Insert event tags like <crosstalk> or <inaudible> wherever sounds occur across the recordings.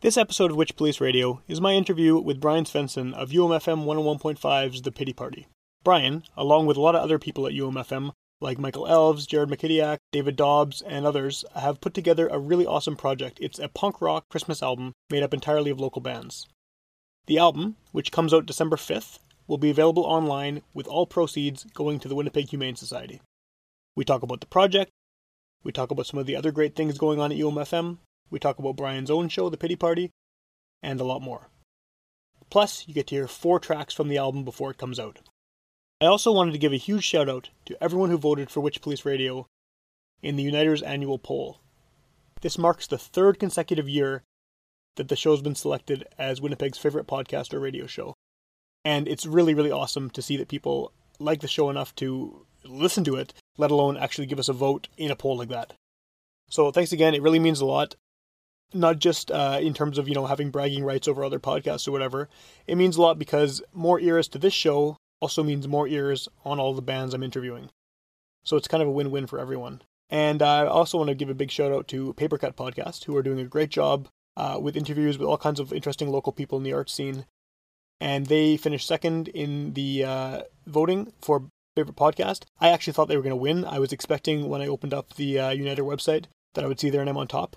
This episode of Witch Police Radio is my interview with Brian Svensson of UMFM 101.5's The Pity Party. Brian, along with a lot of other people at UMFM, like Michael Elves, Jared McKidiak, David Dobbs, and others, have put together a really awesome project. It's a punk rock Christmas album made up entirely of local bands. The album, which comes out December 5th, will be available online with all proceeds going to the Winnipeg Humane Society. We talk about the project, we talk about some of the other great things going on at UMFM, we talk about Brian's own show, The Pity Party, and a lot more. Plus, you get to hear four tracks from the album before it comes out. I also wanted to give a huge shout out to everyone who voted for Witch Police Radio in the Uniters annual poll. This marks the third consecutive year that the show's been selected as Winnipeg's favorite podcast or radio show. And it's really, really awesome to see that people like the show enough to listen to it, let alone actually give us a vote in a poll like that. So thanks again. It really means a lot. Not just uh, in terms of you know having bragging rights over other podcasts or whatever. It means a lot because more ears to this show also means more ears on all the bands I'm interviewing. So it's kind of a win-win for everyone. And I also want to give a big shout out to Papercut Podcast, who are doing a great job uh, with interviews with all kinds of interesting local people in the art scene. And they finished second in the uh, voting for favorite podcast. I actually thought they were going to win. I was expecting when I opened up the uh, Uniter website that I would see their name on top.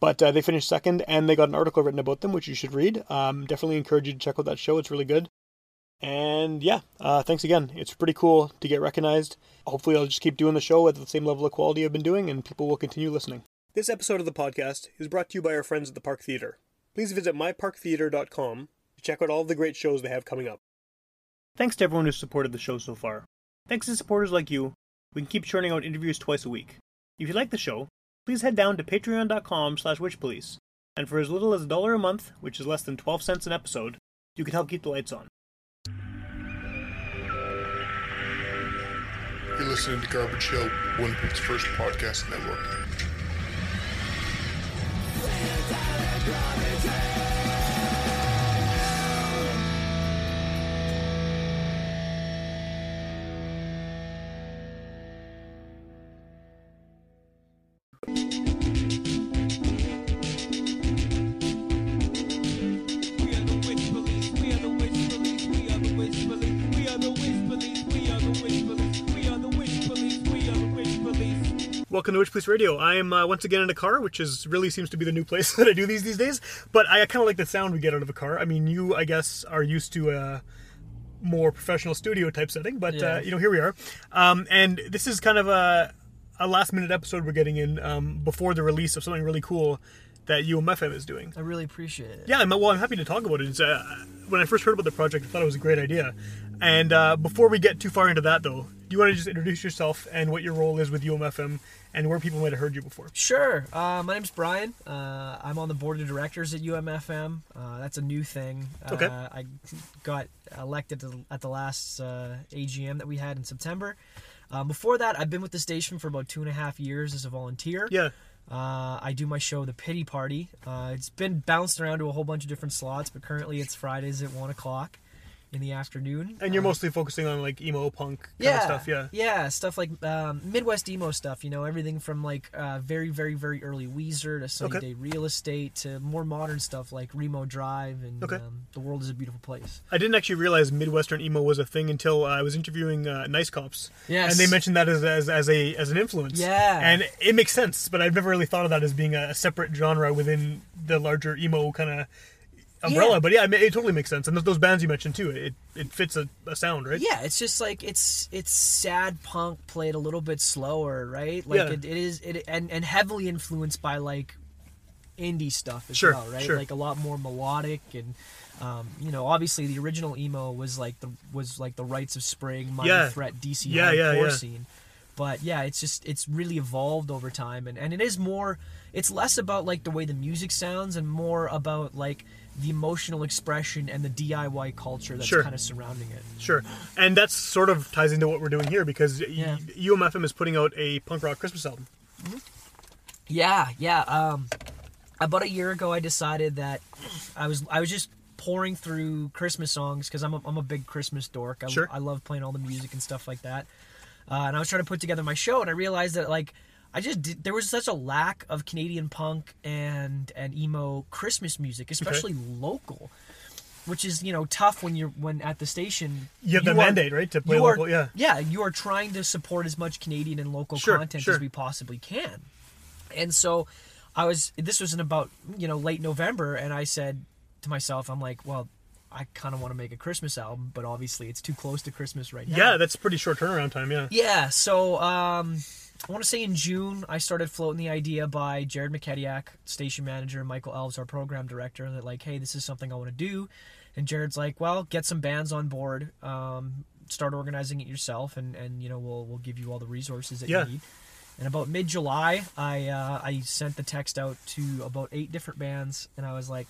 But uh, they finished second, and they got an article written about them, which you should read. Um, definitely encourage you to check out that show. It's really good. And yeah, uh, thanks again. It's pretty cool to get recognized. Hopefully, I'll just keep doing the show at the same level of quality I've been doing, and people will continue listening. This episode of the podcast is brought to you by our friends at the Park Theatre. Please visit myparktheater.com to check out all of the great shows they have coming up. Thanks to everyone who's supported the show so far. Thanks to supporters like you, we can keep churning out interviews twice a week. If you like the show, please head down to patreon.com slash witchpolice, and for as little as a dollar a month, which is less than 12 cents an episode, you can help keep the lights on. You're listening to Garbage Hill, Winnipeg's first podcast network. Welcome to Witch Police Radio. I am uh, once again in a car, which is really seems to be the new place <laughs> that I do these these days. But I kind of like the sound we get out of a car. I mean, you, I guess, are used to a more professional studio type setting, but uh, you know, here we are. Um, and this is kind of a, a last minute episode we're getting in um, before the release of something really cool that UMFM is doing. I really appreciate it. Yeah, I'm, well, I'm happy to talk about it. It's, uh, when I first heard about the project, I thought it was a great idea. And uh, before we get too far into that, though, do you want to just introduce yourself and what your role is with UMFM and where people might have heard you before? Sure. Uh, my name's Brian. Uh, I'm on the board of directors at UMFM. Uh, that's a new thing. Okay. Uh, I got elected to, at the last uh, AGM that we had in September. Um, before that, I've been with the station for about two and a half years as a volunteer. Yeah. Uh, I do my show, The Pity Party. Uh, it's been bounced around to a whole bunch of different slots, but currently it's Fridays at 1 o'clock in the afternoon. And you're Uh, mostly focusing on like emo punk kind yeah, of stuff, yeah. yeah, stuff like um, Midwest emo stuff. You know, everything from like uh, very, very, very early Weezer to Sunny Okay. Day Real Estate to more modern stuff like Remo Drive and Okay. um, The World Is a Beautiful Place. I didn't actually realize Midwestern emo was a thing until uh, I was interviewing uh, Nice Cops. Yes. And they mentioned that as, as, as a as an influence. Yeah. And it makes sense, but I've never really thought of that as being a, separate genre within the larger emo kind of umbrella. Yeah. But yeah, I mean, it totally makes sense. And those, those bands you mentioned too, it, it fits a, a sound, right? Yeah, it's just like it's it's sad punk played a little bit slower, right? Like Yeah. it, it is it and and heavily influenced by like indie stuff as Sure, well, right? sure. Like a lot more melodic and um, you know, obviously the original emo was like the was like the Rites of Spring, Minor Yeah. Threat, DC Yeah, hardcore yeah. scene. But yeah, it's just it's really evolved over time, and and it is more. It's less about like the way the music sounds, and more about like the emotional expression and the DIY culture that's Sure. kind of surrounding it. Sure. And that's sort of ties into what we're doing here because y- Yeah. UMFM is putting out a punk rock Christmas album. Yeah, yeah. Um, about a year ago, I decided that I was I was just pouring through Christmas songs because I'm a, I'm a big Christmas dork. I, Sure. I love playing all the music and stuff like that. Uh, and I was trying to put together my show, and I realized that like I just did, there was such a lack of Canadian punk and and emo Christmas music, especially local, which is you know tough when you're when at the station. You have the are- mandate, right, to play you are- local, yeah. yeah, you are trying to support as much Canadian and local Sure, content sure. as we possibly can, and so I was. This was in about you know late November, and I said to myself, I'm like, well. I kind of want to make a Christmas album, but obviously it's too close to Christmas right now. Yeah, that's pretty short turnaround time. Yeah. Yeah, so um, I want to say in June I started floating the idea by Jared McKediak, station manager, and Michael Elves, our program director, that like, hey, this is something I want to do, and Jared's like, well, get some bands on board, um, start organizing it yourself, and and you know we'll we'll give you all the resources that Yeah. you need. And about mid July, I uh, I sent the text out to about eight different bands, and I was like,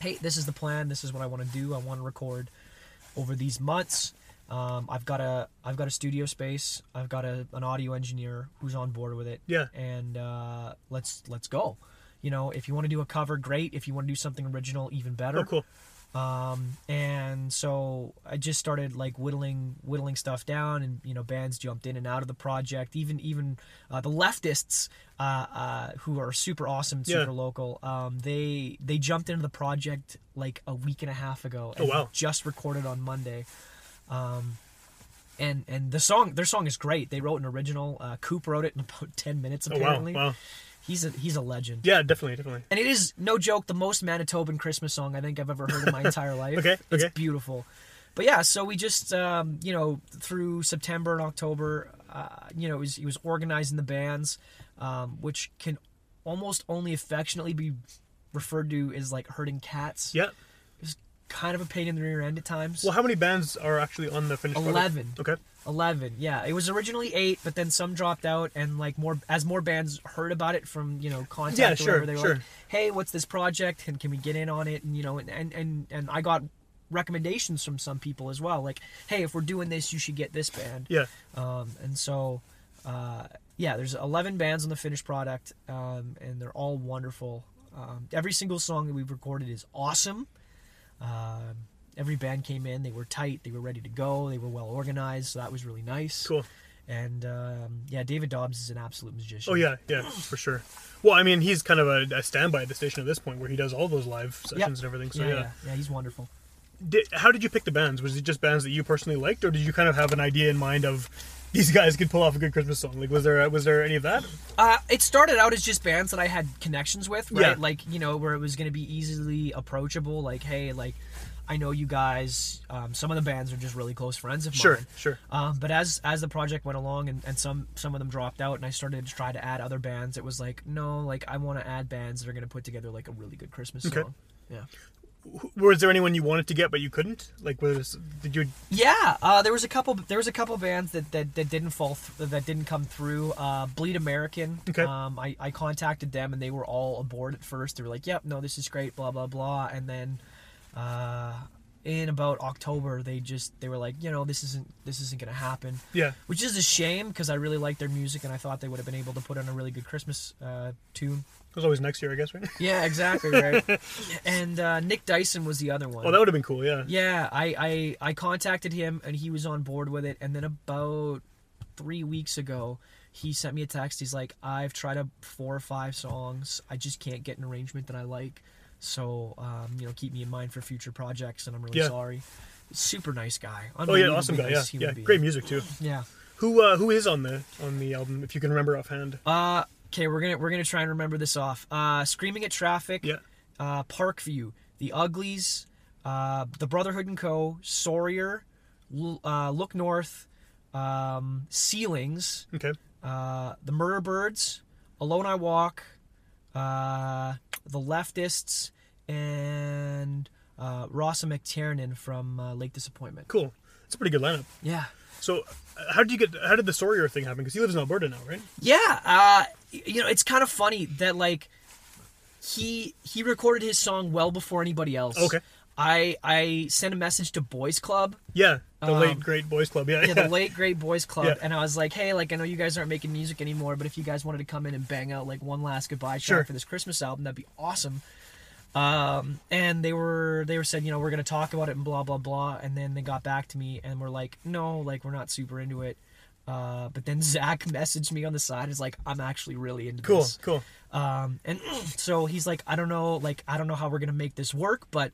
hey, this is the plan. This is what I want to do. I want to record over these months. Um, I've got a I've got a studio space. I've got a, an audio engineer who's on board with it. Yeah. And uh, let's let's go. You know, if you want to do a cover, great. If you want to do something original, even better. Oh, cool. Um, and so I just started like whittling whittling stuff down, and you know, bands jumped in and out of the project. Even even uh, the leftists, uh, uh, who are super awesome, super Yeah. local, um, they they jumped into the project like a week and a half ago. Oh, wow. Just recorded on Monday. Um, and and the song their song is great. They wrote an original. Uh, Coop wrote it in about <laughs> ten minutes. Oh wow. Apparently, Wow. he's a he's a legend. Yeah, definitely, definitely. And it is no joke the most Manitoban Christmas song I think I've ever heard in my <laughs> entire life. Okay, it's okay. beautiful. But yeah, so we just um, you know through September and October, uh, you know, he was, he was organizing the bands, um, which can almost only affectionately be referred to as like herding cats. Yeah. Kind of a pain in the rear end at times. Well, how many bands are actually on the finished product? Eleven. Okay. 11 yeah it was originally 8 but then some dropped out and like more as more bands heard about it from you know contact Yeah, or sure, whatever they were sure. like hey what's this project and can we get in on it and you know and and and, and i got recommendations from some people as well like hey if we're doing this you should get this band Yeah. um, and so uh, yeah there's 11 bands on the finished product um, and they're all wonderful um, every single song that we've recorded is awesome um, every band came in they were tight they were ready to go they were well organized so that was really nice Cool. and um, yeah david dobbs is an absolute magician Oh yeah, yeah, for sure. Well, I mean, he's kind of a, a standby at the station at this point, where he does all those live sessions Yep. and everything. So yeah, yeah. yeah yeah he's wonderful Did, how did you pick the bands? Was it just bands that you personally liked, or did you kind of have an idea in mind of these guys could pull off a good Christmas song? Like, was there was there any of that? Uh, it started out as just bands that I had connections with, right? Yeah. Like you know, where it was going to be easily approachable. Like, hey, like I know you guys. Um, some of the bands are just really close friends of Sure, mine. sure. Um, but as as the project went along and, and some some of them dropped out, and I started to try to add other bands, it was like, no, like I want to add bands that are going to put together like a really good Christmas Okay. song. Yeah. Was there anyone you wanted to get but you couldn't? Like, was did you? Yeah, uh, there was a couple. There was a couple bands that, that, that didn't fall th- that didn't come through. Uh, Bleed American. Okay. Um, I, I contacted them and they were all aboard at first. They were like, "Yep, no, this is great." Blah blah blah. And then, uh, in about October, they just they were like, you know, this isn't this isn't gonna happen. Yeah, Which is a shame because I really liked their music and I thought they would have been able to put on a really good Christmas uh, tune. Was always next year, I guess, right? Yeah, exactly right. <laughs> and uh, Nick Dyson was the other one. Oh, that would have been cool. Yeah. Yeah, I, I I contacted him and he was on board with it. And then about three weeks ago, he sent me a text. He's like, "I've tried a four or five songs. I just can't get an arrangement that I like. So, um, you know, keep me in mind for future projects. And I'm really Yeah. sorry." Super nice guy. Oh yeah, awesome guy. Yeah, yeah, being. great music too. Yeah. Who uh, who is on the on the album? If you can remember offhand. Uh, okay, we're gonna we're gonna try and remember this off. Uh, Screaming at Traffic. Yeah. Uh, Parkview, The Uglies, uh, The Brotherhood and Co. Sawyer, L- uh, Look North, um, Ceilings, Okay. uh, The Murder Birds, Alone I Walk, uh, The Leftists, and uh, Rossa McTiernan from uh, Lake Disappointment. Cool. It's a pretty good lineup. Yeah. So, uh, how did you get? How did the Sawyer thing happen? Because he lives in Alberta now, right? Yeah, uh, you know, it's kind of funny that like he he recorded his song well before anybody else. Okay. I I sent a message to Boys Club, Yeah, the Um, late great boys club. Yeah, yeah, the <laughs> late great Boys Club, Yeah. and I was like, hey, like I know you guys aren't making music anymore, but if you guys wanted to come in and bang out like one last goodbye track Sure. for this Christmas album, that'd be awesome. Um, and they were they were said, you know, we're gonna talk about it and blah blah blah, and then they got back to me and were like, no, like we're not super into it. Uh, but then Zach <laughs> messaged me on the side. Is like, I'm actually really into Cool, this. cool. Um, and <clears throat> so he's like, I don't know, like I don't know how we're gonna make this work, but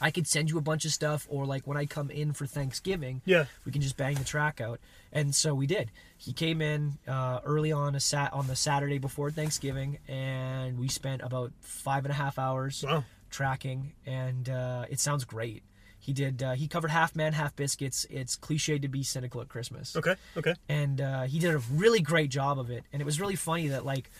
I could send you a bunch of stuff, or like when I come in for Thanksgiving, Yeah. we can just bang the track out. And so we did. He came in uh, early on a sat on the Saturday before Thanksgiving, and we spent about five and a half hours Wow. tracking, and uh, it sounds great. He did. Uh, he covered half man, half biscuits. It's cliche to be cynical at Christmas Okay, okay. and uh, he did a really great job of it. And it was really funny that like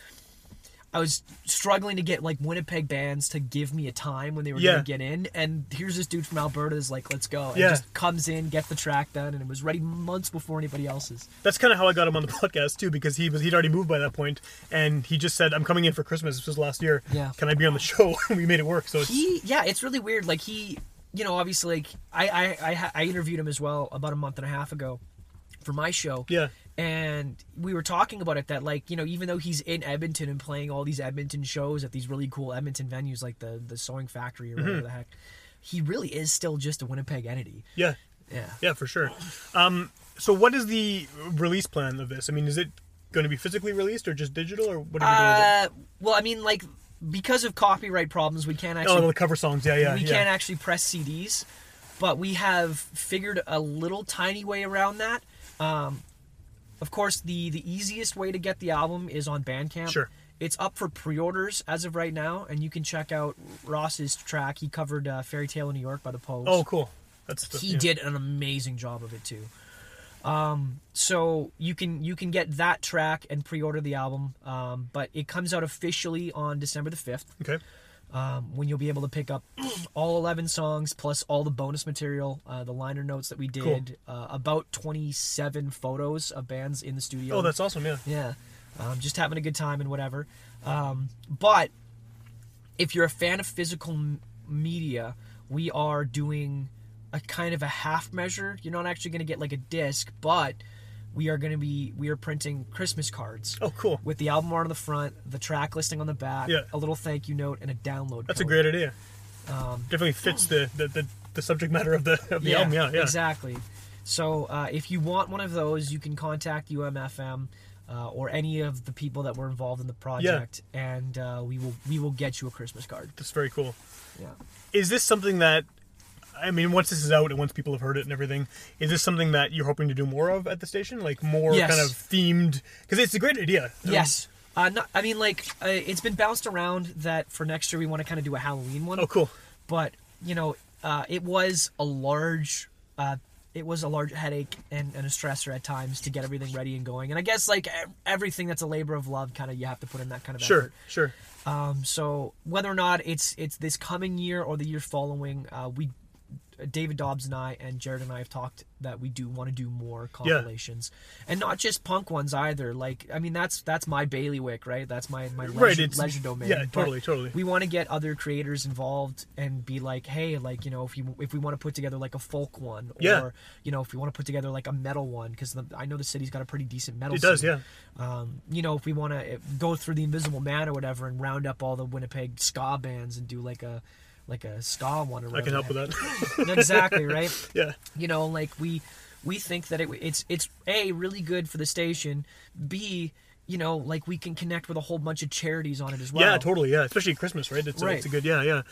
I was struggling to get like Winnipeg bands to give me a time when they were Yeah. gonna get in, and here's this dude from Alberta is like, "Let's go!" and Yeah. just comes in, gets the track done, and it was ready months before anybody else's. That's kind of how I got him on the <laughs> podcast too, because he was he'd already moved by that point, and he just said, "I'm coming in for Christmas." This was last year. Yeah. Can I be on the <laughs> show? We made it work. So it's, He, yeah, it's really weird. Like he, you know, obviously, like I, I, I, I interviewed him as well about a month and a half ago for my show. yeah, and we were talking about it that like you know even though he's in Edmonton and playing all these Edmonton shows at these really cool Edmonton venues like the the Sewing Factory or whatever Mm-hmm. the heck, he really is still just a Winnipeg entity. yeah, Yeah. yeah, for sure. Um, so what is the release plan of this? I mean, is it going to be physically released or just digital, or what are you doing? Uh, well, I mean, like because of copyright problems, we can't actually. Oh, actually the cover songs. Yeah, yeah, we yeah. can't actually press CDs, but we have figured a little tiny way around that. Um, of course, the the easiest way to get the album is on Bandcamp. Sure. It's up for pre-orders as of right now, and you can check out Ross's track. He covered uh, "Fairy Tale in New York" by the Pogues. Oh, cool. That's the, he yeah. did an amazing job of it too. Um, so you can you can get that track and pre-order the album, um, but it comes out officially on December the fifth Okay. um, when you'll be able to pick up all 11 songs plus all the bonus material, uh, the liner notes that we did, uh, about 27 photos of bands in the studio. Oh, that's awesome. Yeah. yeah, um, just having a good time and whatever. Um, but if you're a fan of physical m- media, we are doing a kind of a half measure. You're not actually going to get like a disc, but we are going to be we are printing Christmas cards Oh, cool. with the album art on the front, the track listing on the back, Yeah. a little thank you note, and a download. That's a great idea. Um, Definitely fits the, the, the, the subject matter of the of the album. Yeah, yeah. exactly. So uh, if you want one of those, you can contact UMFM uh, or any of the people that were involved in the project, and uh, we will we will get you a Christmas card. That's very cool. Yeah. Is this something that I mean, once this is out and once people have heard it and everything, is this something that you're hoping to do more of at the station? Like more Yes. kind of themed? Because it's a great idea. Yes. Uh, not, I mean, like uh, it's been bounced around that for next year we want to kind of do a Halloween one. Oh, cool. but you know uh, it was a large uh, it was a large headache and, and a stressor at times to get everything ready and going and i guess like everything that's a labor of love kind of you have to put in that kind of Sure, effort sure. um, so whether or not it's it's this coming year or the year following uh, we David Dobbs and I and Jared and I have talked that we do want to do more compilations, and not just punk ones either. Like, I mean, that's that's my bailiwick, right? That's my my leisure, Right, leisure domain. yeah, But totally, totally. We want to get other creators involved and be like, hey, like you know, if you if we want to put together like a folk one, or Yeah. you know, if we want to put together like a metal one, because I know the city's got a pretty decent metal. It does, yeah. Um, you know, if we want to go through the Invisible Man or whatever and round up all the Winnipeg ska bands and do like a like a ska one or I can help with that. <laughs> exactly right. <laughs> yeah. You know, like we we think that it, it's it's a really good for the station. B you know, like we can connect with a whole bunch of charities on it as well. Yeah, totally. Yeah, especially Christmas, right? It's, A, Right. it's a good, yeah, yeah.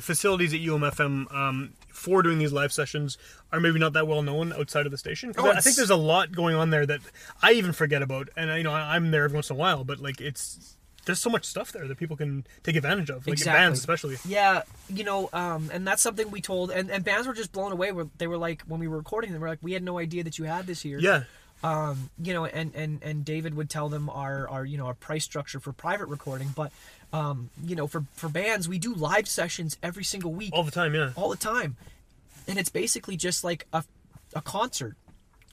The, facilities at UMFM um, for doing these live sessions are maybe not that well known outside of the station. Oh, I- I think there's a lot going on there that I even forget about, and you know I- I'm there every once in a while, but like it's there's so much stuff there that people can take advantage of, like Exactly. bands especially. Yeah, you know, um, and that's something we told, and, and bands were just blown away. Where they were like, when we were recording, they were like, we had no idea that you had this here. Yeah, um, you know, and, and, and David would tell them our, our, you know, our price structure for private recording. But, um, you know, for, for bands, we do live sessions every single week, all the time. Yeah, all the time. And it's basically just like a, a concert,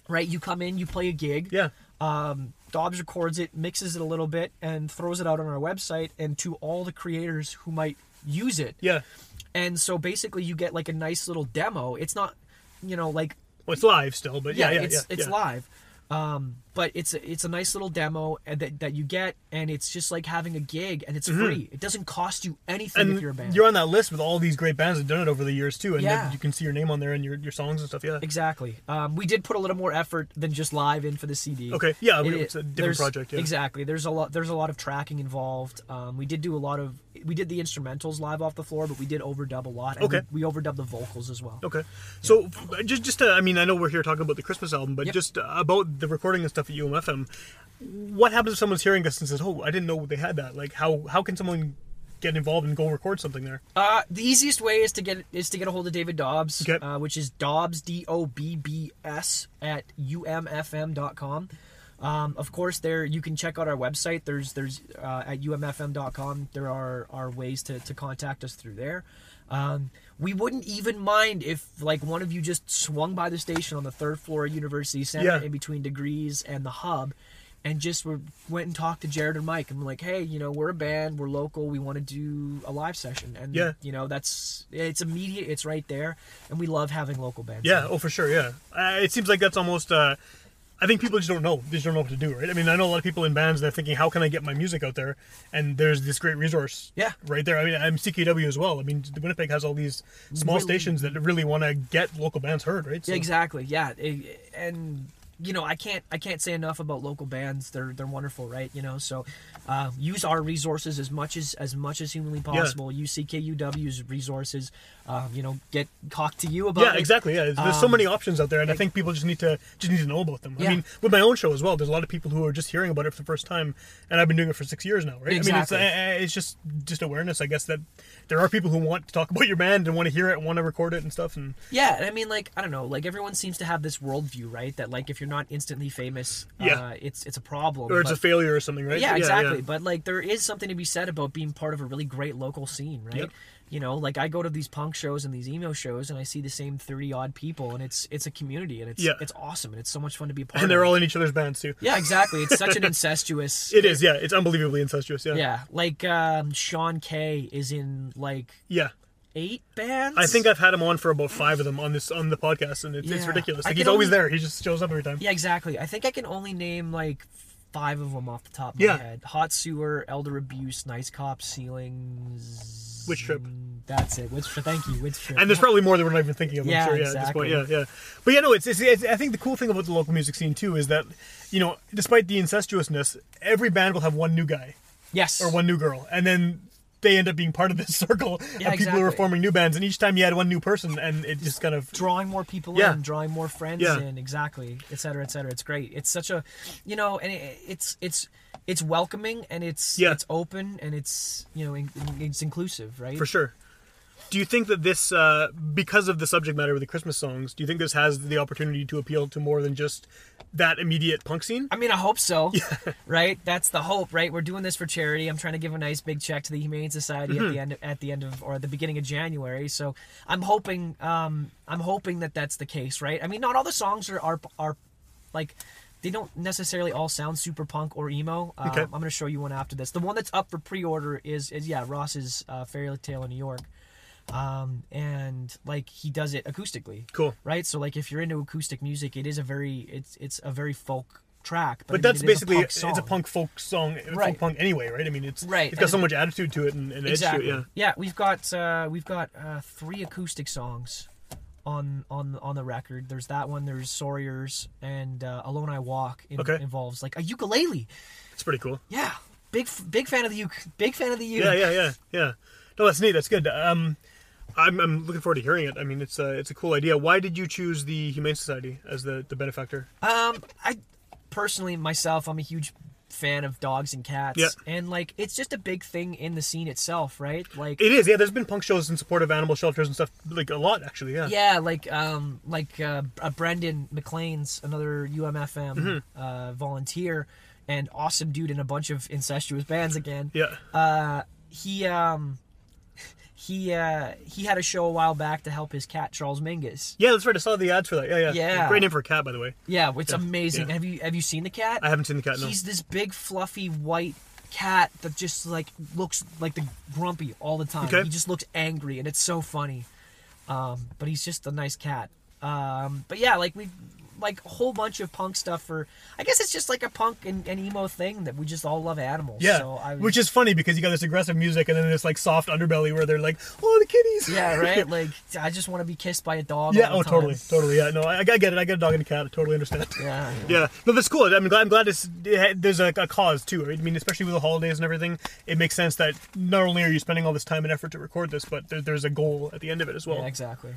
right? You come in, you play a gig. yeah. Um, Dobbs records it, mixes it a little bit, and throws it out on our website and to all the creators who might use it. Yeah. And so basically, you get like a nice little demo. It's not, you know, like Well, it's live still, but yeah, yeah, it's yeah, it's yeah. live. Um, but it's a, it's a nice little demo that, that you get, and it's just like having a gig, and it's free. It doesn't cost you anything Mm-hmm. And if you're a band. you're on that list with all these great bands that've done it over the years too, and Yeah. you can see your name on there and your, your songs and stuff. Yeah. Exactly. Um, we did put a little more effort than just live in for the CD. Okay. Yeah, It- it's a different project. Yeah. Exactly. There's a lot. There's a lot of tracking involved. Um, we did do a lot of. We did the instrumentals live off the floor, but we did overdub a lot. And Okay. We, we overdubbed the vocals as well. Okay, so just just to, I mean, I know we're here talking about the Christmas album, but Yep. just uh, about the recording and stuff at UMFM. What happens if someone's hearing this and says, "Oh, I didn't know they had that"? Like, how how can someone get involved and go record something there? Uh, the easiest way is to get is to get a hold of David Dobbs, Okay. uh, which is Dobbs D O B B S at umfm.com. Um, of course, there you can check out our website. There's there's uh, at umfm.com. There are are ways to, to contact us through there. Um, we wouldn't even mind if like one of you just swung by the station on the third floor of University Center Yeah. in between Degrees and the Hub, and just were, went and talked to Jared and Mike and were like, hey, you know, we're a band, we're local, we want to do a live session, and Yeah. you know, that's it's immediate, it's right there, and we love having local bands. Yeah, oh for sure. Yeah, uh, it seems like that's almost. Uh, I think people just don't know. They just don't know what to do, right? I mean, I know a lot of people in bands. They're thinking, "How can I get my music out there?" And there's this great resource. Yeah. right there. I mean, I'm CKUW as well. I mean, Winnipeg has all these small Really- stations that really want to get local bands heard, right? So- exactly. Yeah, It- and you know, I can't I can't say enough about local bands. They're they're wonderful, right? You know, so uh, use our resources as much as as much as humanly possible. Use CKUW's resources. Uh, you know, get talk to you about Yeah, it. exactly. Yeah, there's so Um, many options out there, and I think people just need to just need to know about them. Yeah. I mean, with my own show as well, there's a lot of people who are just hearing about it for the first time, and I've been doing it for six years now, right? Exactly. I mean, it's uh, it's just just awareness, I guess, that there are people who want to talk <laughs> about your band and want to hear it, and want to record it and stuff, and Yeah, and I mean, like I don't know, like everyone seems to have this worldview, right? That like if you're not instantly famous, Yeah. uh, it's it's a problem. or it's but- a failure or something, right? Yeah, exactly. But like, there is something to be said about being part of a really great local scene, right? Yep. You know, like I go to these punk shows and these emo shows, and I see the same thirty odd people, and it's it's a community, and it's Yeah. it's awesome, and it's so much fun to be a part of. and of. they're all in each other's bands too. yeah, exactly. It's such an <laughs> incestuous. It is, yeah. It's unbelievably incestuous, yeah. Yeah, like um, Sean Kay is in like Yeah. eight bands. I think I've had him on for about five of them on this on the podcast, and it's, it's ridiculous. Like he's always only- there. He just shows up every time. Yeah, exactly. I think I can only name like five of them off the top of Yeah. my head. Hot Sewer, Elder Abuse, Nice Cop, Ceilings. Witch Trip. That's it. Witch Trip. Thank you. Witch Trip. And there's probably more that we're not even thinking of. I'm Yeah, sure. Yeah, at this point. Yeah, yeah. But yeah, no, it's, it's, it's. I think the cool thing about the local music scene too is that, you know, despite the incestuousness, every band will have one new guy yes. or one new girl, and then they end up being part of this <laughs> circle Yeah, of people who are forming new bands. And each time you add one new person, and it just kind of drawing more people Yeah. in, drawing more friends Yeah. in, exactly, et cetera, et cetera. It's great. It's such a, you know, and it, it's it's it's welcoming and it's Yeah. it's open and it's you know in, it's inclusive, right? for sure. Do you think that this, uh, because of the subject matter with the Christmas songs, do you think this has the opportunity to appeal to more than just that immediate punk scene? I mean, I hope so. <laughs> Right? That's the hope, right? We're doing this for charity. I'm trying to give a nice big check to the Humane Society Mm-hmm. at the end of, at the end of or at the beginning of January. So I'm hoping um I'm hoping that that's the case, right? I mean, not all the songs are are, are like they don't necessarily all sound super punk or emo. Um, Okay. I'm going to show you one after this. The one that's up for pre-order is is yeah Ross's uh, Fairy Tale in New York. Um, and like he does it acoustically Cool. right? So like if you're into acoustic music, it is a very it's it's a very folk track. But mean, that's a basically punk it's a punk folk song, folk Right. punk anyway, right? I mean, it's Right, It's got so and- much attitude to it and, and edge Exactly. to it. Yeah. Yeah, we've got uh, we've got uh, three acoustic songs on on on the record. There's that one. There's Sawyer's and uh, Alone I Walk. in- Okay. involves like a ukulele. It's pretty cool. Yeah, big big fan of the uke. Big fan of the uke. Yeah, yeah, yeah, yeah. No, that's neat. That's good. Um, I'm, I'm looking forward to hearing it. I mean, it's a it's a cool idea. Why did you choose the Humane Society as the the benefactor? Um, I personally myself, I'm a huge fan of dogs and cats. Yeah. And like, it's just a big thing in the scene itself, right? Like, It is. Yeah, there's been punk shows in support of animal shelters and stuff like a lot actually. Yeah. Yeah, like um, like uh, uh, Brendan McLean's another UMFM Mm-hmm. uh, volunteer and awesome dude in a bunch of incestuous bands again. Yeah. Uh, he um, he uh, he had a show a while back to help his cat Charles Mingus. Yeah, that's right. I saw the ads for that. Yeah, yeah. Yeah. Great name for a cat, by the way. Yeah, it's Yeah, amazing. yeah. Have you have you seen the cat? I haven't seen the cat. No. He's this big fluffy white cat that just like looks like the grumpy all the time. Okay. He just looks angry and it's so funny. Um, but he's just a nice cat. Um, but yeah, like we like a whole bunch of punk stuff for I guess it's just like a punk and, and emo thing that we just all love animals. Yeah, So I which is funny because you got this aggressive music and then this like soft underbelly where they're like, "Oh, the kitties." Yeah, <laughs> right? Like I just want to be kissed by a dog. Yeah. all Oh, the totally, time. totally. Yeah. No, I, I get it. I get a dog and a cat. I totally understand. <laughs> Yeah. Yeah, no, that's cool. I'm glad. I'm glad it's, it, there's a, a cause too. Right? I mean, especially with the holidays and everything, it makes sense that not only are you spending all this time and effort to record this, but there, there's a goal at the end of it as well. Yeah, exactly.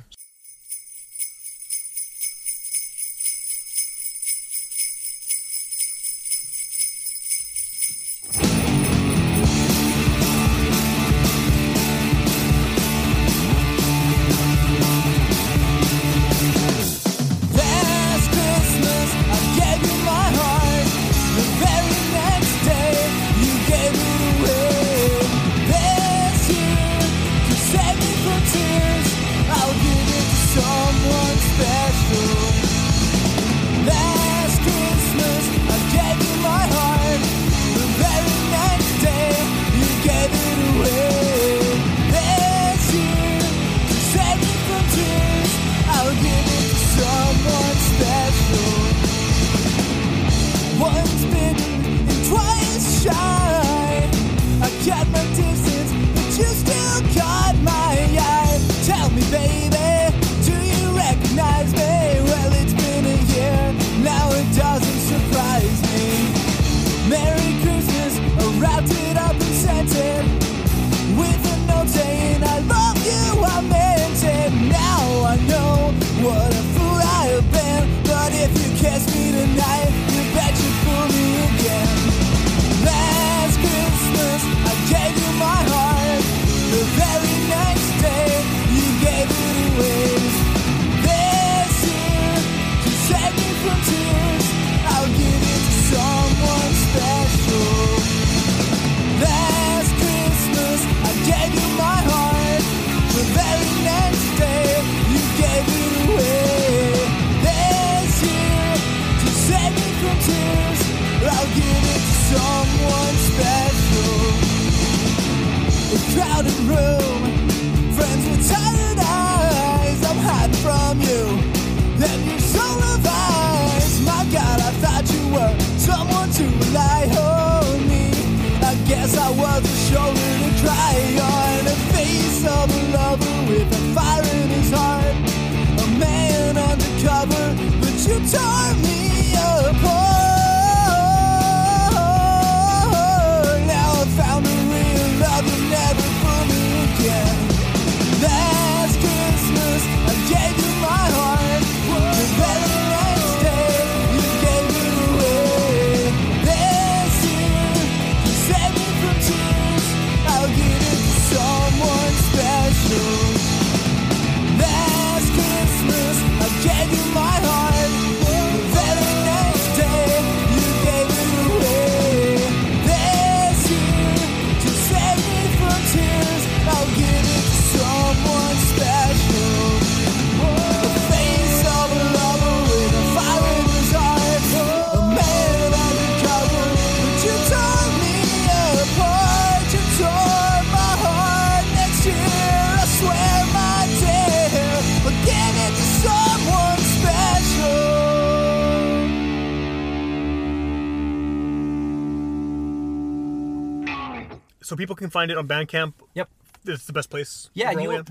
People can find it on Bandcamp. Yep. It's the best place. Yeah, U-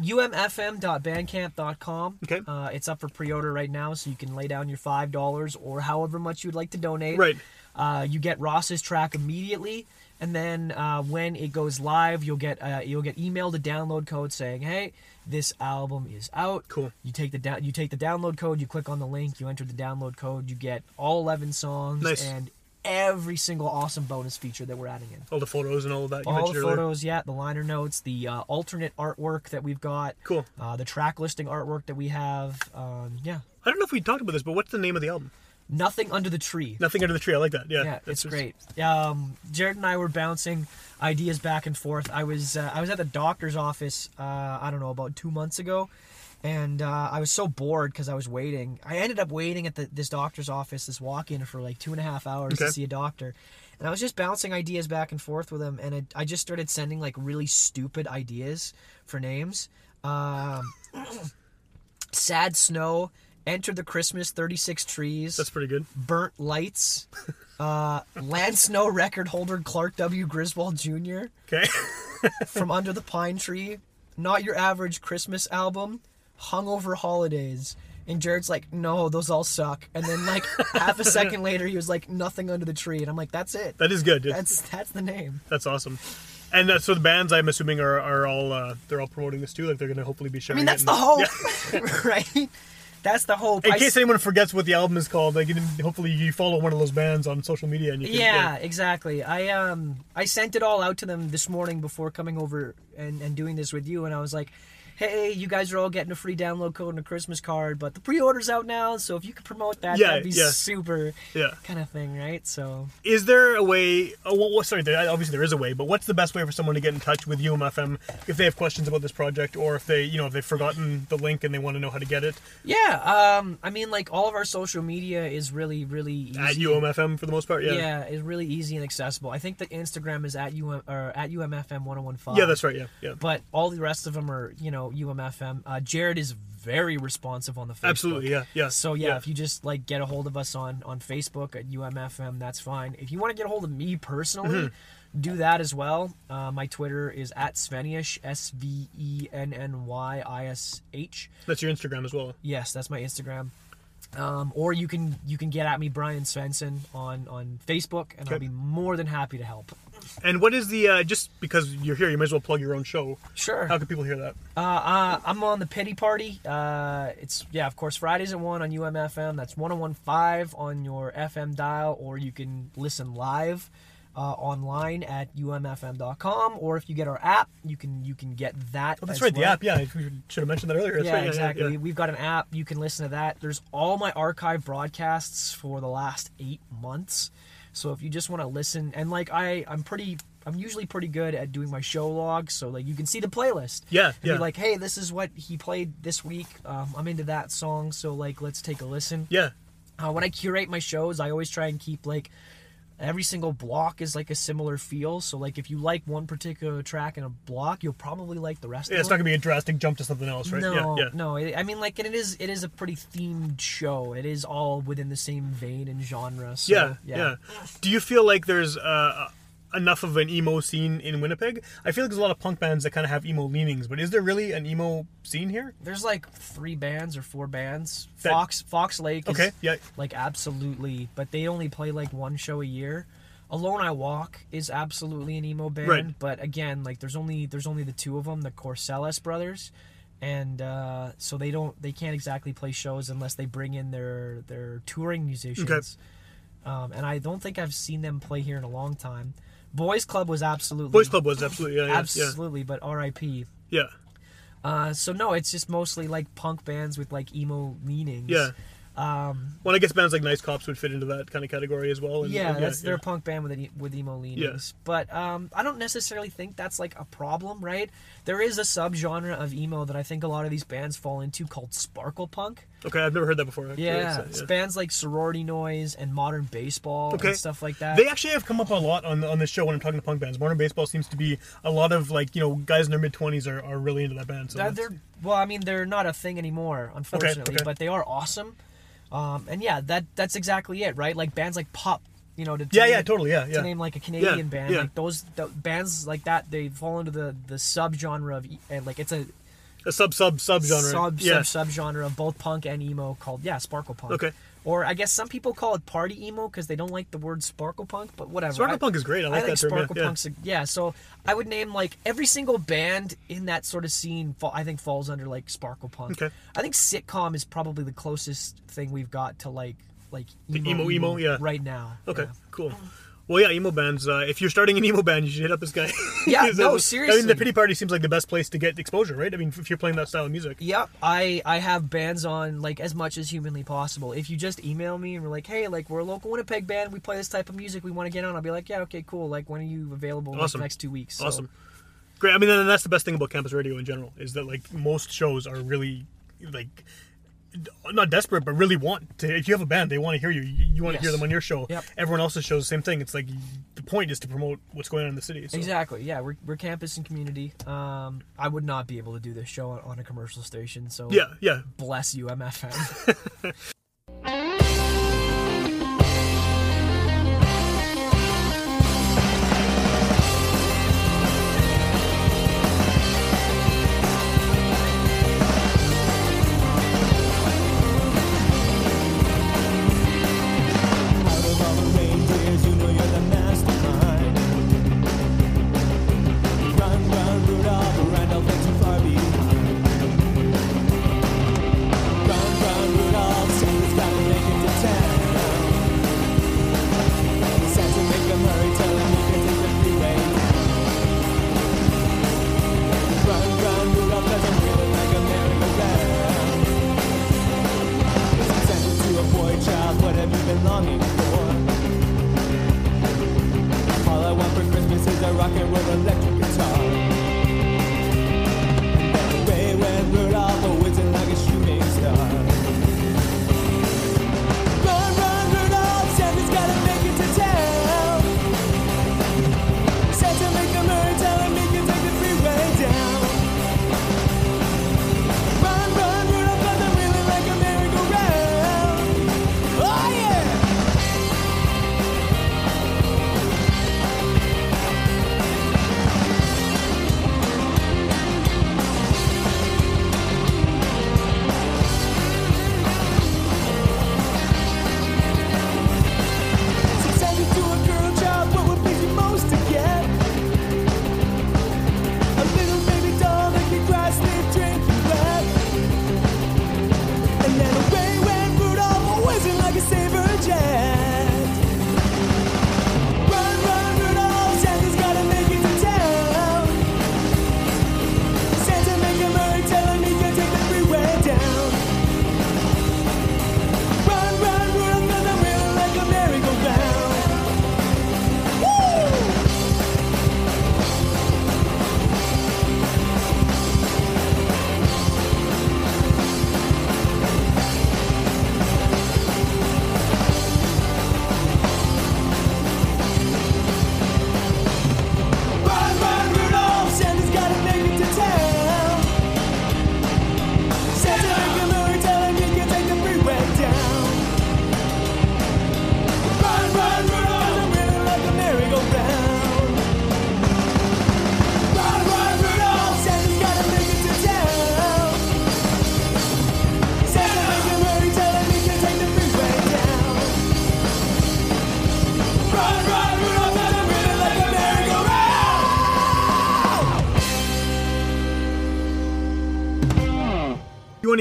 umfm.bandcamp.com. Okay. Uh, it's up for pre-order right now, so you can lay down your five dollars or however much you'd like to donate. Right. Uh, you get Ross's track immediately, and then uh, when it goes live, you'll get uh, you'll get emailed a download code saying, "Hey, this album is out." Cool. You take the down you take the download code, you click on the link, you enter the download code, you get all eleven songs Nice. and every single awesome bonus feature that we're adding in. All the photos and all of that. You all the earlier. photos, yeah, the liner notes, the uh, alternate artwork that we've got, Cool. uh, the track listing artwork that we have. Um, yeah, I don't know if we talked about this, but what's the name of the album? nothing under the tree. Nothing under the tree. I like that. Yeah. yeah, it's just- great. Um, Jared and I were bouncing ideas back and forth. I was uh, I was at the doctor's office. Uh, I don't know about two months ago, and uh, I was so bored because I was waiting. I ended up waiting at the, this doctor's office, this walk-in, for like two and a half hours Okay. to see a doctor. And I was just bouncing ideas back and forth with him, and it, I just started sending like really stupid ideas for names. Um, <coughs> Sad snow. Enter the Christmas 36 trees That's pretty good. burnt lights, <laughs> uh, land snow record holder Clark W. Griswold Jr. Okay. from Under the Pine Tree, not your average Christmas album, hungover holidays. And Jared's like, no, those all suck. And then like half a second later, he was like, nothing under the tree, and I'm like, that's it. that is good. That's that's the name. That's awesome. And uh, so the bands, I'm assuming, are, are all uh, they're all promoting this too. Like they're going to hopefully be I sharing. mean, that's the hope, <laughs> right? That's the hope. In I case s- anyone forgets what the album is called, like hopefully you follow one of those bands on social media and you can. yeah, exactly. I um I sent it all out to them this morning before coming over and, and doing this with you, and I was like, "Hey, you guys are all getting a free download code and a Christmas card, but the pre-order's out now, so if you could promote that, Yeah, that'd be yeah. super." yeah. Kind of thing, right? So Is there a way? Oh, well, sorry. There, obviously, there is a way. But what's the best way for someone to get in touch with UMFM if they have questions about this project, or if they, you know, if they've forgotten the link and they want to know how to get it yeah, um, I mean, like all of our social media is really, really easy. at UMFM for the most part? Yeah. Yeah, it's really easy and accessible. I think the Instagram is at um or at UMFM one zero one five. Yeah, that's right. Yeah, yeah. But all the rest of them are, you know, UMFM. Uh, Jared is very responsive on the Facebook. Absolutely. Yeah, yeah. So yeah, if you just like get a hold of us on on Facebook at UMFM, that's fine. If you want to get a hold of me personally, Mm-hmm. do that as well. Uh, my Twitter is at Svennyish S V E N N Y I S H. that's your Instagram as well. Yes, that's my Instagram. Um, or you can you can get at me Brian Svensson on on Facebook, and I'll be more than happy to help. And what is the uh, just because you're here, you might as well plug your own show. Sure. How can people hear that? Uh, uh, I'm on the Pity Party. Uh, it's yeah, of course, Fridays at one on UMFM. That's 101.5 on your FM dial, or you can listen live uh, online at umfm.com. Or if you get our app, you can you can get that. Oh, that's right. The app. Yeah, we should have mentioned that earlier. That's yeah, right. exactly. yeah. We've got an app. You can listen to that. There's all my archive broadcasts for the last eight months. So if you just want to listen, and like I, I'm pretty, I'm usually pretty good at doing my show logs. So like you can see the playlist. Yeah, And yeah. Be like, hey, this is what he played this week. Um, I'm into that song, so like let's take a listen. Yeah. Uh, when I curate my shows, I always try and keep like every single block is like a similar feel. So like if you like one particular track in a block, you'll probably like the rest Yeah, of it's them. not gonna be a drastic jump to something else, right? No, yeah, yeah. no. I mean, like it is. It is a pretty themed show. It is all within the same vein and genre. So, yeah, yeah, Do you feel like there's uh, enough of an emo scene in Winnipeg? I feel like there's a lot of punk bands that kind of have emo leanings, but is there really an emo scene here? There's like three bands or four bands. That- Fox Fox Lake. Is, Okay, yeah. Like absolutely, but they only play like one show a year. Alone I Walk is absolutely an emo band, Right. but again, like there's only there's only the two of them, the Corsellis brothers, and uh, so they don't they can't exactly play shows unless they bring in their their touring musicians. Um, and I don't think I've seen them play here in a long time. Boys Club was absolutely Boys Club was absolutely yeah, yeah, absolutely, but R.I.P. yeah, Uh, so no, it's just mostly like punk bands with like emo leanings. yeah. Um, Well, I guess bands like Nice Cops would fit into that kind of category as well. and- yeah, and that's yeah. their punk band with e- with emo leanings. But um, I don't necessarily think that's like a problem, right? There is a subgenre of emo that I think a lot of these bands fall into called sparkle punk. Okay, I've never heard that before. actually, Yeah, so, it's bands like Sorority Noise and Modern Baseball Okay. and stuff like that. They actually have come up a lot on on this show when I'm talking to punk bands. Modern Baseball seems to be a lot of like you know guys in their mid twenties are, are really into that band. So Uh, they're well, I mean, they're not a thing anymore, unfortunately, okay. but they are awesome. Um, and yeah, that that's exactly it, right? Like bands like Pop, you know, to, to Yeah, name, yeah, totally, yeah, to yeah. name like a Canadian Yeah, band, yeah. like those the bands like that, they fall into the the subgenre of and like it's a A sub sub sub genre. sub yeah. sub subgenre of both punk and emo called yeah sparkle punk. Okay. Or I guess some people call it party emo because they don't like the word sparkle punk, but whatever. Sparkle I- punk is great. I like that term, yeah, Sparkle yeah. punk's a- yeah. So I would name like every single band in that sort of scene. Fall, I think falls under like sparkle punk. Okay. I think sitcom is probably the closest thing we've got to like like The emo, emo, yeah. right now. Okay, Yeah. cool. Mm. Well, yeah, emo bands. Uh, if you're starting an emo band, you should hit up this guy. <laughs> Yeah, no, that- I mean, the Pity Party seems like the best place to get exposure, right? I mean, if you're playing that style of music. Yep, I I have bands on like as much as humanly possible. If you just email me and we're like, hey, like we're a local Winnipeg band, we play this type of music, we want to get on. I'll be like, yeah, okay, cool. Like when are you available? Like, Awesome. the next two weeks. So- Awesome. Great. I mean, and that's the best thing about campus radio in general is that like most shows are really like not desperate, but really want to. If you have a band, they want to hear you. You, you want to hear them on your show. Yep. Everyone else's shows, same thing. It's like the point is to promote what's going on in the city. So. Exactly. Yeah, we're, we're campus and community. Um, I would not be able to do this show on, on a commercial station. So Yeah, yeah. bless you, MFM. <laughs>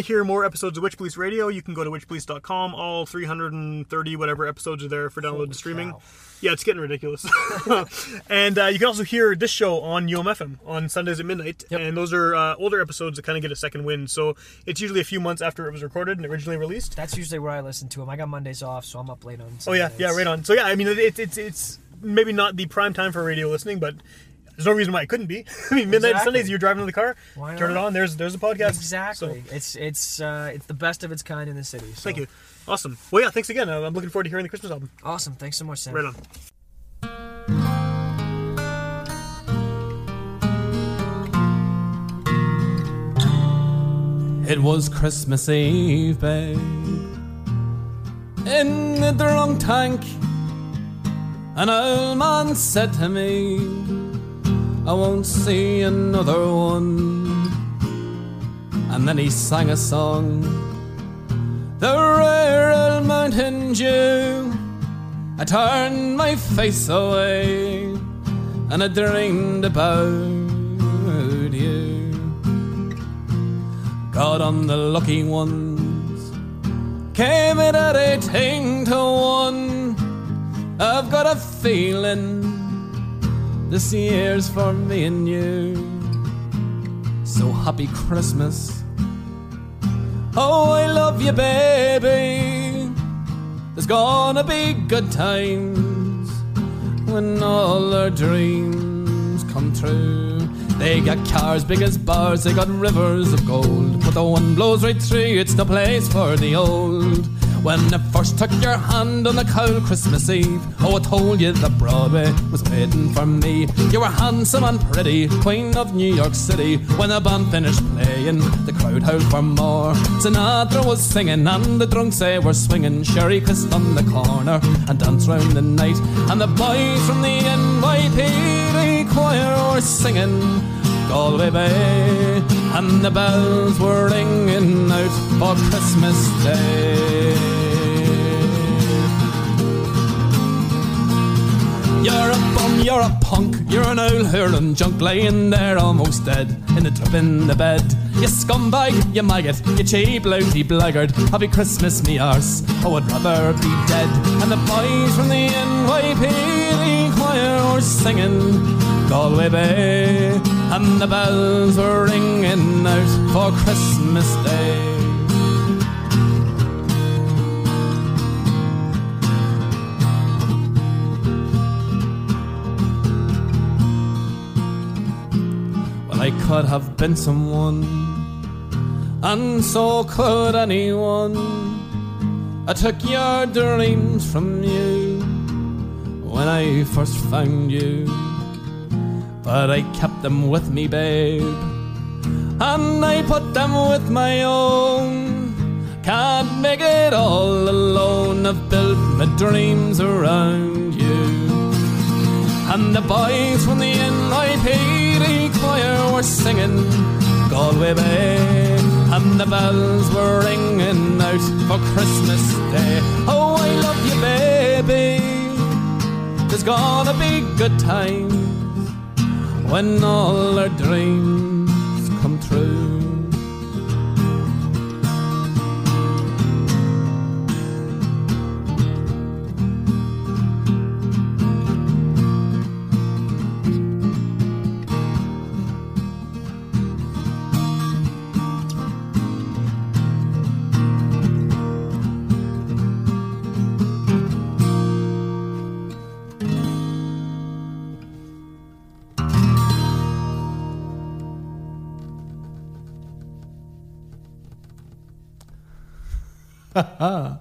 hear more episodes of Witch Police Radio, you can go to witchpolice.com. All 330 whatever episodes are there for download and streaming. cow. Yeah, it's getting ridiculous. <laughs> and uh, you can also hear this show on UMFM on Sundays at midnight. Yep. And those are uh, older episodes that kind of get a second wind. So it's usually a few months after it was recorded and originally released. That's usually where I listen to them. I got Mondays off, so I'm up late on. Oh yeah, yeah, right on. So yeah, I mean, it, it's it's maybe not the prime time for radio listening, but there's no reason why it couldn't be. <laughs> I mean, midnight Exactly. Sundays, you're driving in the car, Why turn it on. There's there's a podcast. Exactly. So, It's it's uh, it's the best of its kind in the city. So. thank you. Awesome. Well, yeah, thanks again. Uh, I'm looking forward to hearing the Christmas album. Awesome. Thanks so much, Sam. Right on. It was Christmas Eve, babe. In the drunk tank, An old man said to me, I won't see another one. And then he sang a song, the rare old mountain dew. I turned my face away and I dreamed about you. God on the lucky ones came in at eighteen to one. I've got a feeling this year's for me and you. So happy Christmas. Oh, I love you, baby. There's gonna be good times when all our dreams come true. They got cars big as bars, they got rivers of gold. But the one blows right through, it's the place for the old. When I first took your hand on the cold Christmas Eve, oh, I told you that Broadway was waiting for me. You were handsome and pretty, queen of New York City. When the band finished playing, the crowd howled for more. Sinatra was singing, and the drunks they were swinging. Sherry kissed on the corner and danced round the night. And the boys from the NYPD choir were singing. Galway Bay, and the bells were ringing out for Christmas Day. You're a bum, you're a punk, you're an old hurling junk laying there almost dead in the drip in the bed. You scumbag, you maggot, you cheap louty blackguard. Happy Christmas, me arse. Oh, I'd rather be dead. And the boys from the NYPD choir were singing Galway Bay, and the bells were ringing out for Christmas Day. I could have been someone, and so could anyone. I took your dreams from you when I first found you, but I kept them with me, babe, and I put them with my own. Can't make it all alone. I've built my dreams around you. And the boys from the NYPD choir were singing Galway Bay, and the bells were ringing out for Christmas Day. Oh, I love you, baby. There's gonna be good times when all our dreams Ah.